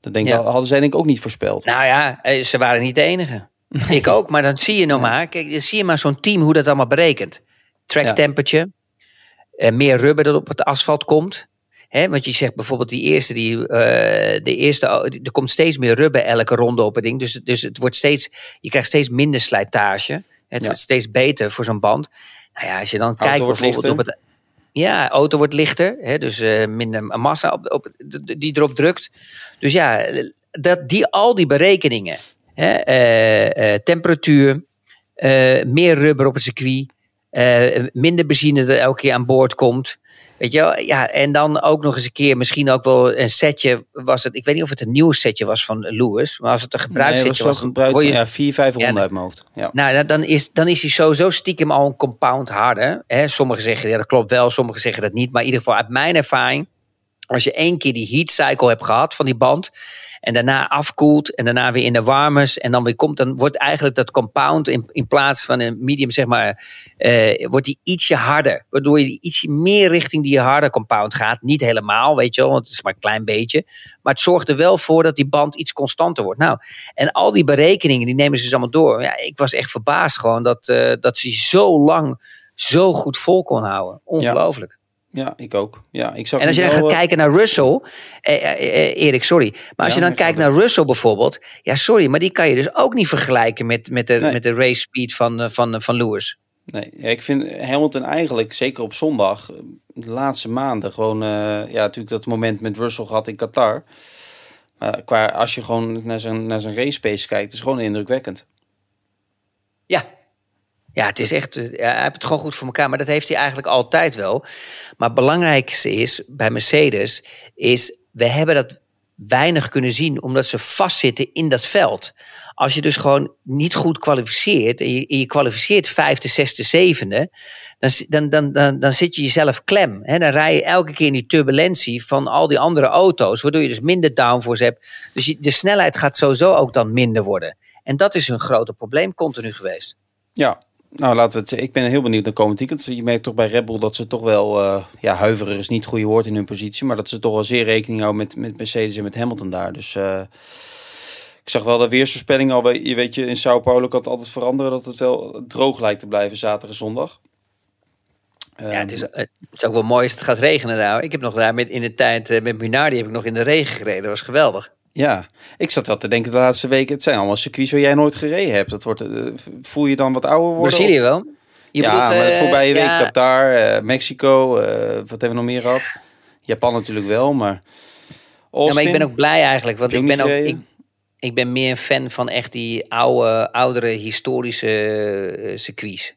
Dat denk ik, hadden zij denk ik ook niet voorspeld. Nou ja, eh, ze waren niet de enige. ik ook, maar dan zie je nou maar, kijk, dan zie je maar zo'n team hoe dat allemaal berekent. Track temperature, uh, meer rubber dat op het asfalt komt. He, want je zegt bijvoorbeeld die eerste, die, uh, de eerste, er komt steeds meer rubber elke ronde op het ding. Dus, dus het wordt steeds, je krijgt steeds minder slijtage. Het ja. wordt steeds beter voor zo'n band. Nou ja, als je dan auto kijkt bijvoorbeeld lichter. op het. Ja, auto wordt lichter, hè, dus uh, minder massa op, op, die erop drukt. Dus ja, dat, die, al die berekeningen, hè, uh, uh, temperatuur, meer rubber op het circuit, minder benzine dat elke keer aan boord komt. Weet je wel? Ja, en dan ook nog eens een keer, misschien ook wel een setje was het. Ik weet niet of het een nieuw setje was van Lewis, maar als het een gebruikssetje nee, was. Je, ja, vier, vijf ronden ja, uit mijn hoofd. Ja. Nou, dan is, dan is hij sowieso stiekem al een compound harder. Hè? Sommigen zeggen ja, dat klopt wel, sommigen zeggen dat niet. Maar in ieder geval, uit mijn ervaring, als je één keer die heat cycle hebt gehad van die band. En daarna afkoelt en daarna weer in de warmers. En dan weer komt, dan wordt eigenlijk dat compound in, in plaats van een medium, zeg maar, uh, wordt die ietsje harder. Waardoor je ietsje meer richting die harde compound gaat. Niet helemaal, weet je wel, want het is maar een klein beetje. Maar het zorgt er wel voor dat die band iets constanter wordt. Nou, en al die berekeningen, die nemen ze dus allemaal door. Ja, ik was echt verbaasd gewoon dat, uh, dat ze zo lang zo goed vol kon houden. Ongelooflijk. Ja. Ja, ik ook. Ja, ik zag en als je dan gaat kijken naar Russell, eh, eh, Erik, sorry. Maar als ja, je dan kijkt naar Russell bijvoorbeeld, ja, sorry, maar die kan je dus ook niet vergelijken met, met, de, nee. met de race speed van, van, van Lewis. Nee, ik vind Hamilton eigenlijk, zeker op zondag, de laatste maanden, gewoon, uh, ja, natuurlijk dat moment met Russell gehad in Qatar. Maar qua, als je gewoon naar zijn, naar zijn race pace kijkt, is gewoon indrukwekkend. Ja, ja, het is echt, ja, hij heeft het gewoon goed voor elkaar, maar dat heeft hij eigenlijk altijd wel. Maar het belangrijkste is bij Mercedes, is we hebben dat weinig kunnen zien, omdat ze vastzitten in dat veld. Als je dus gewoon niet goed kwalificeert en je, je kwalificeert vijfde, zesde, zevende, dan, dan, dan, dan, zit je jezelf klem. Hè? Dan rij je elke keer in die turbulentie van al die andere auto's, waardoor je dus minder downforce hebt. Dus de snelheid gaat sowieso ook dan minder worden. En dat is een grote probleem continu geweest. Ja, nou, laten we het. Ik ben heel benieuwd naar komend weekend. Je merkt toch bij Red Bull dat ze toch wel. Uh, ja, huiverig is niet het goede woord in hun positie. Maar dat ze toch wel zeer rekening houden met, met Mercedes en met Hamilton daar. Dus. Uh, ik zag wel de weersvoorspelling al. Je weet je, in Sao Paulo kan het altijd veranderen. Dat het wel droog lijkt te blijven zaterdag en zondag. Ja, het is, het is ook wel mooi als het gaat regenen daar. Ik heb nog daar met, in de tijd met Minardi heb ik nog in de regen gereden. Dat was geweldig. Ja, ik zat wel te denken de laatste weken. Het zijn allemaal circuits waar jij nooit gereden hebt. Dat wordt, uh, voel je dan wat ouder worden? Brazilië wel. Je ja, bedoelt, maar de voorbije week ja. Qatar, uh, Mexico, wat hebben we nog meer gehad? Japan natuurlijk wel, maar... Austin, ja, maar ik ben ook blij eigenlijk, want ik ben ook... Ik, ik, ben meer een fan van echt die oude, oudere historische circuits.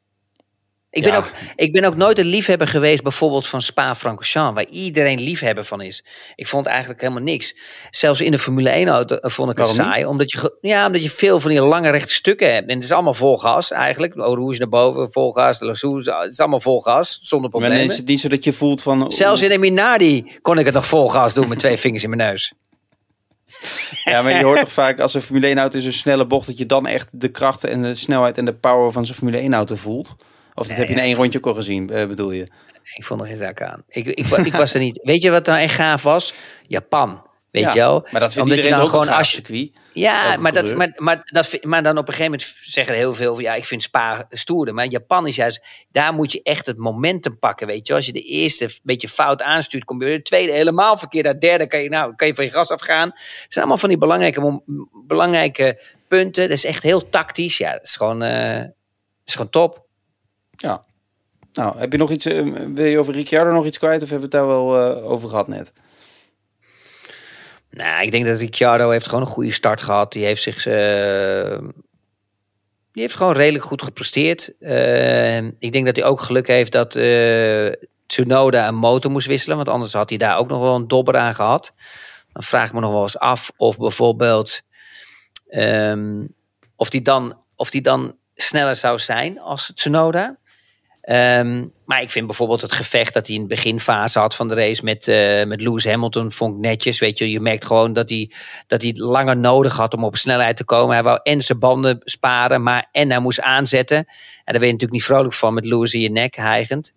Ik ben, ook, ik ben ook nooit een liefhebber geweest, bijvoorbeeld van Spa-Francorchamps, waar iedereen liefhebber van is. Ik vond eigenlijk helemaal niks. Zelfs in de Formule 1-auto vond ik het Waarom niet? saai, omdat je, ja, omdat je veel van die lange rechte stukken hebt. En het is allemaal vol gas eigenlijk. Rouge naar boven, vol gas. De La Souze, het is allemaal vol gas, zonder Maar problemen. is het niet zo dat je voelt van... Zelfs in een Minardi kon ik het nog vol gas doen met twee vingers in mijn neus. Ja, maar je hoort toch vaak als een Formule 1 auto is een snelle bocht... dat je dan echt de kracht en de snelheid en de power van zo'n Formule 1 auto voelt? Of dat heb je in één rondje ook gezien, eh, bedoel je? Ik vond er geen zaak aan. Ik, ik, ik was er niet. Weet je wat nou echt gaaf was? Japan. Weet Ja, je wel? Maar dat Omdat je dan gewoon als circuit. Ja, maar, dat, maar, maar, dat, maar dan op een gegeven moment zeggen heel veel van ja, ik vind Spa stoerder. Maar Japan is juist, daar moet je echt het momentum pakken. Weet je, als je de eerste een beetje fout aanstuurt, kom je weer de tweede helemaal verkeerd. Dat derde kan je, nou, kan je van je gas afgaan. Het zijn allemaal van die belangrijke, belangrijke punten. Dat is echt heel tactisch. Ja, dat is gewoon, eh, dat is gewoon top. Ja. Nou, heb je nog iets... eh, wil je over Ricciardo nog iets kwijt? Of hebben we het daar wel eh, over gehad net? Nou, ik denk dat Ricciardo heeft gewoon een goede start gehad. Die heeft zich. eh, die heeft gewoon redelijk goed gepresteerd. Ik denk dat hij ook geluk heeft dat Tsunoda een motor moest wisselen. Want anders had hij daar ook nog wel een dobber aan gehad. Dan vraag ik me nog wel eens af of bijvoorbeeld. ehm, of die dan, of die dan sneller zou zijn als Tsunoda. Ehm, maar ik vind bijvoorbeeld het gevecht dat hij in de beginfase had van de race met, eh, met Lewis Hamilton, vond ik netjes. Weet je, je merkt gewoon dat hij, dat hij langer nodig had om op snelheid te komen. Hij wou en zijn banden sparen, maar en hij moest aanzetten. En daar ben je natuurlijk niet vrolijk van met Lewis in je nek hijgend.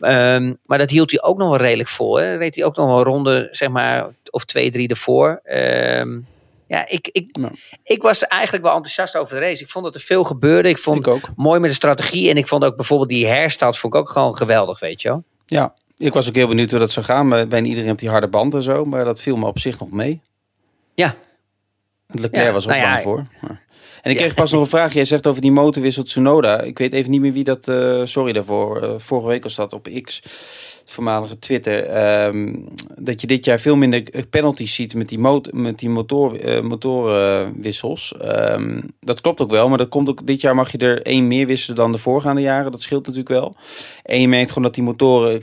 Ehm, maar dat hield hij ook nog wel redelijk vol. Hè. Dan reed hij ook nog wel een ronde, zeg maar, of twee, drie ervoor. Ehm, ja, ik, ik, Ja. ik was eigenlijk wel enthousiast over de race. Ik vond dat er veel gebeurde. Ik vond Ik ook. mooi met de strategie. En ik vond ook bijvoorbeeld die herstart vond ik ook gewoon geweldig, weet je wel. Ja, ik was ook heel benieuwd hoe dat zou gaan. Bijna iedereen heeft die harde band en zo. Maar dat viel me op zich nog mee. Ja, Leclerc Ja, was ook nou ja, bang voor. Maar- En ik kreeg pas nog een vraag. Jij zegt over die motorwissel Tsunoda. Ik weet even niet meer wie dat... eh, sorry daarvoor. Eh, vorige week was dat op X. Het voormalige Twitter. ehm, dat je dit jaar veel minder penalties ziet met die, mot met die motor, motorwissels. Ehm, dat klopt ook wel. Maar dat komt ook, dit jaar mag je er één meer wisselen dan de voorgaande jaren. Dat scheelt natuurlijk wel. En je merkt gewoon dat die motoren...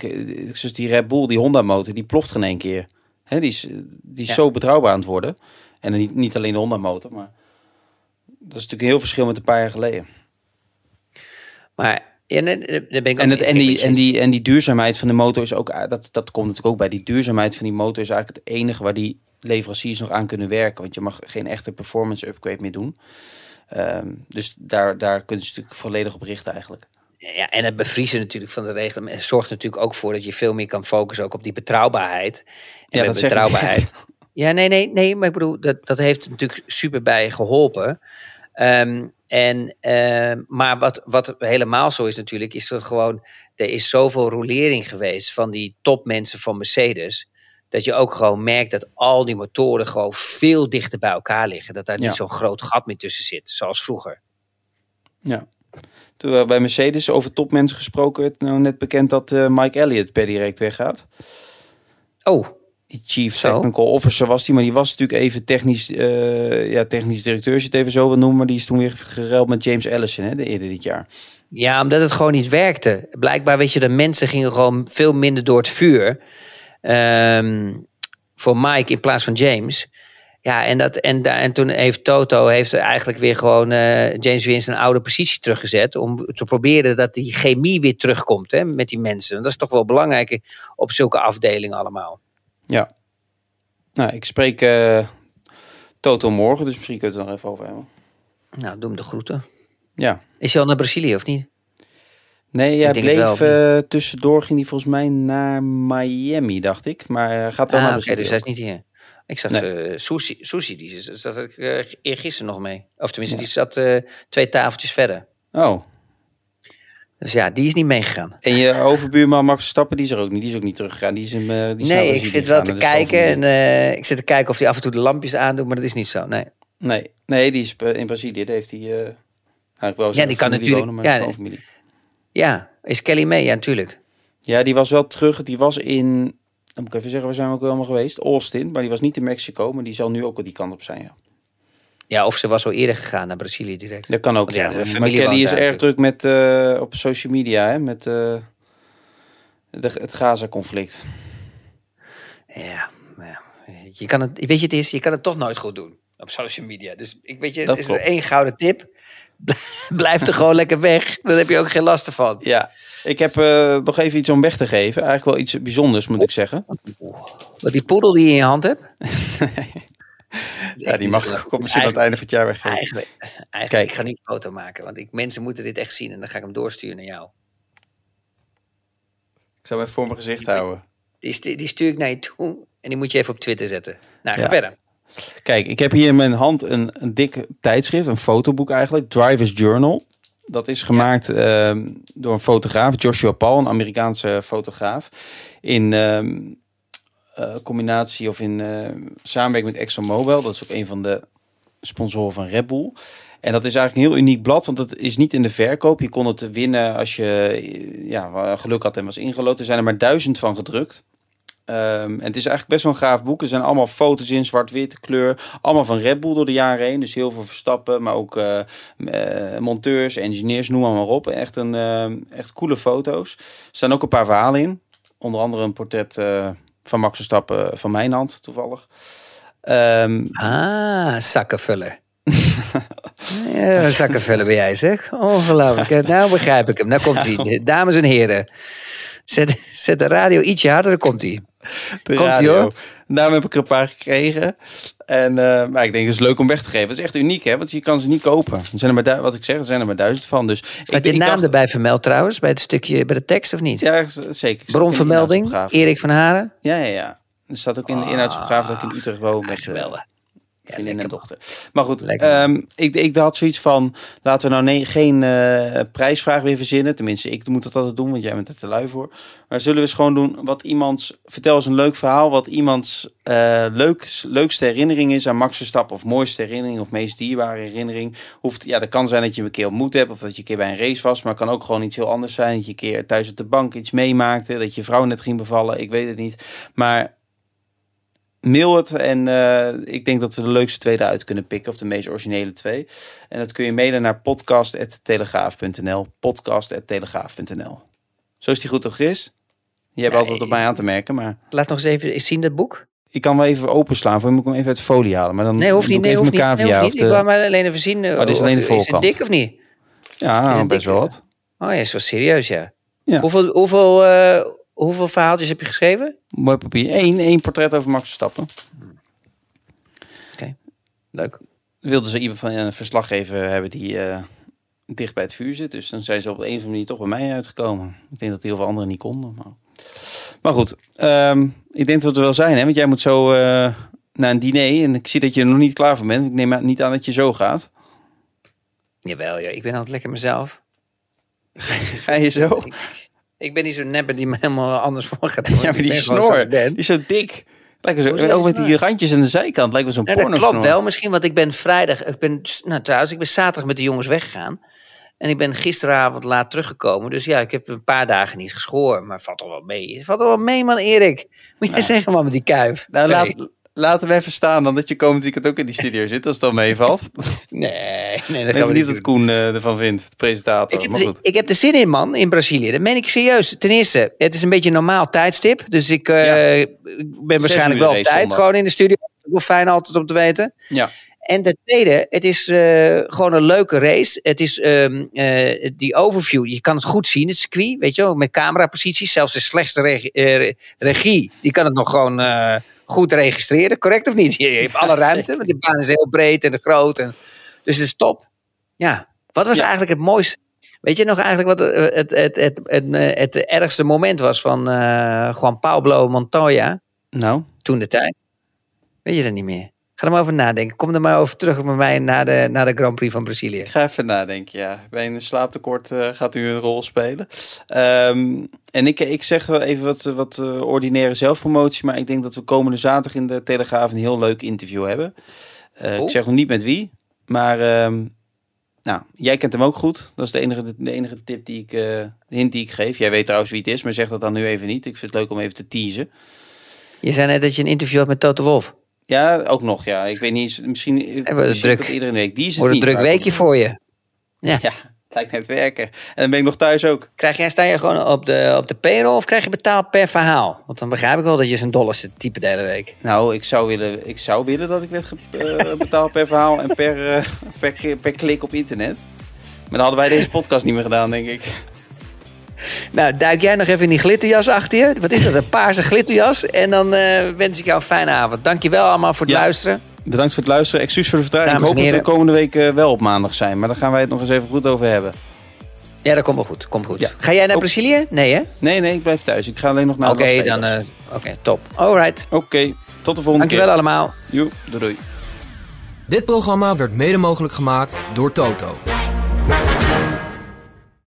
Zoals die Red Bull, die Honda motor, die ploft geen één keer. Die is, die is Ja. zo betrouwbaar aan het worden. En niet, niet alleen de Honda motor, maar... Dat is natuurlijk een heel verschil met een paar jaar geleden. maar ja, nee, daar ben ik ook En, het, en, die, en, die, en die duurzaamheid van de motor is ook, dat, dat komt natuurlijk ook bij. Die duurzaamheid van die motor is eigenlijk het enige waar die leveranciers nog aan kunnen werken. Want je mag geen echte performance upgrade meer doen. Ehm, dus daar, daar kunnen ze natuurlijk volledig op richten eigenlijk. Ja, en het bevriezen natuurlijk van de reglement zorgt natuurlijk ook voor dat je veel meer kan focussen ook op die betrouwbaarheid. En Ja, dat betrouwbaarheid. Ja, nee, nee, nee, maar ik bedoel, dat, dat heeft natuurlijk super bij geholpen. Ehm, en, ehm, maar wat, wat helemaal zo is natuurlijk, is dat gewoon, er is zoveel rolering geweest van die topmensen van Mercedes. Dat je ook gewoon merkt dat al die motoren gewoon veel dichter bij elkaar liggen. Dat daar Ja. niet zo'n groot gat meer tussen zit, zoals vroeger. Ja. Toen we bij Mercedes over topmensen gesproken werd nou net bekend dat eh, Mike Elliott per direct weggaat. Oh, Die chief Zo. technical officer was die, maar die was natuurlijk even technisch, eh, ja, technisch directeur, als je het even zo wil noemen. Maar die is toen weer geruild met James Allison, hè, de, eerder dit jaar. Ja, omdat het gewoon niet werkte. Blijkbaar, weet je, de mensen gingen gewoon veel minder door het vuur. Ehm, voor Mike in plaats van James. Ja, en, dat, en, en toen heeft Toto heeft eigenlijk weer gewoon eh, James weer in zijn oude positie teruggezet. Om te proberen dat die chemie weer terugkomt hè, met die mensen. Dat is toch wel belangrijk op zulke afdelingen allemaal. Ja. Nou, ik spreek eh, Toto morgen, dus misschien kun je het er nog even over hebben. Nou, doe hem de groeten. Ja. Is hij al naar Brazilië of niet? Nee, hij bleef wel, eh, tussendoor, ging hij volgens mij naar Miami, dacht ik. Maar hij gaat wel Ah, naar oké, Brazilië. dus hij is niet hier. Ik zag Nee. eh, Sushi, Sushi, die zat ik uh, eergisteren nog mee. Of tenminste, Ja. die zat eh, twee tafeltjes verder. Oh, Dus ja, die is niet meegegaan. en je overbuurman Max Stappen, die is er ook niet. Die is ook niet teruggegaan. Die is in, eh, die nee, Brazilië ik zit wel te kijken. En, eh, ik zit te kijken of hij af en toe de lampjes aandoet, maar dat is niet zo. Nee. Nee, nee, die is eh, in Brazilië. Daar heeft hij eh, eigenlijk wel Ja, zijn die kan natuurlijk- wonen, maar ja, familie. Ja, is Kelly mee? Ja, natuurlijk. Ja, die was wel terug. Die was in, dan moet ik even zeggen, waar zijn we ook allemaal geweest? Austin, maar die was niet in Mexico, maar die zal nu ook wel die kant op zijn, ja. Ja, of ze was al eerder gegaan naar Brazilië direct. Dat kan ook, Want ja, ja. de Maar Kelly is erg druk met, eh, op social media, hè, met eh, de, het Gaza-conflict. Ja, ja, je kan het, weet je, het is, je kan het toch nooit goed doen op social media. Dus ik weet je, Dat is er klopt. één gouden tip. Blijf er gewoon lekker weg. Dan heb je ook geen last ervan. Ja, ik heb eh, nog even iets om weg te geven. Eigenlijk wel iets bijzonders, moet ik zeggen. Wat die poedel die je in je hand hebt. Ja, die mag ik misschien aan het einde van het jaar weggeven. Eigenlijk, eigenlijk Kijk. ik ga niet een foto maken, want ik, mensen moeten dit echt zien en dan ga ik hem doorsturen naar jou. Ik zou hem even voor mijn gezicht houden. Die, die stuur ik naar je toe en die moet je even op Twitter zetten. Nou, ga Ja. verder. Kijk, ik heb hier in mijn hand een, een dik tijdschrift, een fotoboek eigenlijk, Driver's Journal. Dat is gemaakt ehm, door een fotograaf, Joshua Paul, een Amerikaanse fotograaf. In ehm, eh, combinatie of in eh, samenwerking met ExxonMobil. Dat is ook een van de sponsoren van Red Bull. En dat is eigenlijk een heel uniek blad, want het is niet in de verkoop. Je kon het winnen als je eh, ja, geluk had en was ingeloten. Er zijn er maar duizend van gedrukt. Ehm, en het is eigenlijk best wel een gaaf boek. Er zijn allemaal foto's in zwart-wit kleur. Allemaal van Red Bull door de jaren heen. Dus heel veel verstappen, maar ook monteurs, engineers, noem maar, op. Echt, een, echt coole foto's. Er staan ook een paar verhalen in. Onder andere een portret van Max Verstappen van mijn hand, toevallig. Ehm, Ah, zakkenvuller. ja, zakkenvuller ben jij zeg. Ongelooflijk. Nou begrijp ik hem. Nou komt hij. Dames en heren. Zet, zet de radio ietsje harder, dan komt hij. De Komt-ie, radio. hoor. Daarom heb ik er een paar gekregen. En, eh, maar ik denk, het is leuk om weg te geven. Het is echt uniek, hè? Want je kan ze niet kopen. Er zijn er maar, wat ik zeg, er zijn er maar duizend van. Dus Staat je naam dacht- erbij vermeld trouwens, bij het stukje, bij de tekst of niet? Ja, zeker. Bronvermelding. Erik van Haren. Ja, ja, ja. Er staat ook in de inhoudsopgave dat ik in Utrecht woon met eh geweldig. vriendin en dochter. Maar goed, ehm, ik, ik had zoiets van, laten we nou nee, geen eh, prijsvraag weer verzinnen. Tenminste, ik moet dat altijd doen, want jij bent er te lui voor. Maar zullen we eens gewoon doen wat iemands, vertel eens een leuk verhaal, wat iemands eh, leuk, leukste herinnering is aan Max Verstappen. Of mooiste herinnering, of meest dierbare herinnering. Hoeft, ja, dat kan zijn dat je hem een keer ontmoet hebt, of dat je een keer bij een race was. Maar het kan ook gewoon iets heel anders zijn. Dat je een keer thuis op de bank iets meemaakte, dat je vrouw net ging bevallen, ik weet het niet. Maar mail het en eh, ik denk dat we de leukste twee eruit kunnen pikken. Of de meest originele twee. En dat kun je mailen naar podcast.telegraaf.nl. Podcast.telegraaf.nl Zo is die goed toch, Chris? Je hebt Nee. altijd op mij aan te merken, maar Laat nog eens even zien dat boek. ik kan wel even openslaan. Voor moet ik hem even uit de folie halen. Maar dan Nee, hoeft niet. Nee, hoeft niet. Nee, of niet. Ik de- wou maar alleen even zien. eh, dit is of- alleen de Is het dik of niet? Ja, Is het best wel dik? wat. Oh ja, is wel serieus, ja. Ja. Hoeveel, hoeveel, eh, hoeveel verhaaltjes heb je geschreven? Mooi papier. Eén, één portret over Max Verstappen. Leuk. Wilden ze iemand van een verslaggever hebben die eh, dicht bij het vuur zit. Dus dan zijn ze op een of andere manier toch bij mij uitgekomen. Ik denk dat heel veel anderen niet konden. Maar, maar goed, ehm, ik denk dat we er wel zijn. Hè? Want jij moet zo eh, naar een diner. En ik zie dat je er nog niet klaar voor bent. Ik neem niet aan dat je zo gaat. Jawel, ja. Ik ben altijd lekker mezelf. Ga je zo? Ik, ik ben niet zo'n nepper die me helemaal anders voor gaat doen. Ja, maar die snor, die is zo dik. Lijkt zo, ook met die randjes aan de zijkant. Lijkt wel zo'n dat porno klopt wel. Misschien, want ik ben vrijdag... Ik ben, nou, trouwens, ik ben zaterdag met de jongens weggegaan. En ik ben gisteravond laat teruggekomen. Dus ja, ik heb een paar dagen niet geschoren. Maar valt toch wel mee. Valt toch wel mee, man, Erik. Moet jij zeggen, man, met die kuif. Nou, nee. laat, laten we even staan dan dat je komend weekend ook in die studio zit. Als het dan meevalt. nee, nee, dat Ik gaan we niet niet wat. Koen eh, ervan vindt, de presentator. Ik heb, maar de- goed. ik heb er zin in, man, in Brazilië. Dat meen ik serieus. Ten eerste, het is een beetje een normaal tijdstip. Dus ik, eh, Ja. ik ben waarschijnlijk wel op tijd zondag. gewoon in de studio. Wel fijn altijd om te weten. Ja. En ten tweede, het is eh, gewoon een leuke race. Het is ehm, eh, die overview. Je kan het goed zien, het circuit. Weet je wel, met cameraposities. Zelfs de slechtste regi- regie, die kan het nog gewoon goed registreren. Correct of niet? Je hebt alle ruimte, want die baan is heel breed en groot. En, dus het is top. Ja, wat was Ja. eigenlijk het mooiste? Weet je nog eigenlijk wat het, het, het, het, het, eh, het ergste moment was van eh Juan Pablo Montoya Nou, toen de tijd? Weet je dat niet meer? Ga er maar over nadenken. Kom er maar over terug met mij naar de, naar de Grand Prix van Brazilië. ik ga even nadenken. Ja, bij een slaaptekort eh, gaat u een rol spelen. Ehm, en ik, ik zeg wel even wat, wat eh, ordinaire zelfpromotie. Maar ik denk dat we komende zaterdag in de Telegraaf een heel leuk interview hebben. Eh, Oh. Ik zeg nog niet met wie. Maar ehm, nou, jij kent hem ook goed. Dat is de enige, de enige tip die ik, de hint die ik geef. Jij weet trouwens wie het is, maar zeg dat dan nu even niet. Ik vind het leuk om even te teasen. Je zei net dat je een interview had met Toto Wolf. Ja, ook nog. Ja, ik weet niet. Misschien Hebben we misschien druk. iedere week. Die is het Wordt een druk weekje voor je. Ja. Ja, lijkt net werken. En dan ben ik nog thuis ook. Krijg jij, sta je gewoon op de, op de payroll of krijg je betaald per verhaal? Want dan begrijp ik wel dat je zo'n dollar zit type de hele week. Nou, ik zou willen, ik zou willen dat ik werd eh, betaald per verhaal en per, eh, per, per klik op internet. Maar dan hadden wij deze podcast niet meer gedaan, denk ik. Nou, duik jij nog even in die glitterjas achter je. Wat is dat, een paarse glitterjas? En dan eh, wens ik jou een fijne avond. Dankjewel allemaal voor het Ja. luisteren. Bedankt voor het luisteren. Excuus voor de vertraging. Ik hoop dat we komende week eh, wel op maandag zijn. Maar daar gaan wij het nog eens even goed over hebben. Ja, dat komt wel goed. Komt goed. Ja. Ga jij naar Brazilië? Nee, hè? Nee, nee, ik blijf thuis. Ik ga alleen nog naar Oké, dan... eh, Oké, top. Alright. Oké, tot de volgende Dankjewel keer. allemaal. Joep, doei doei. Dit programma werd mede mogelijk gemaakt door Toto.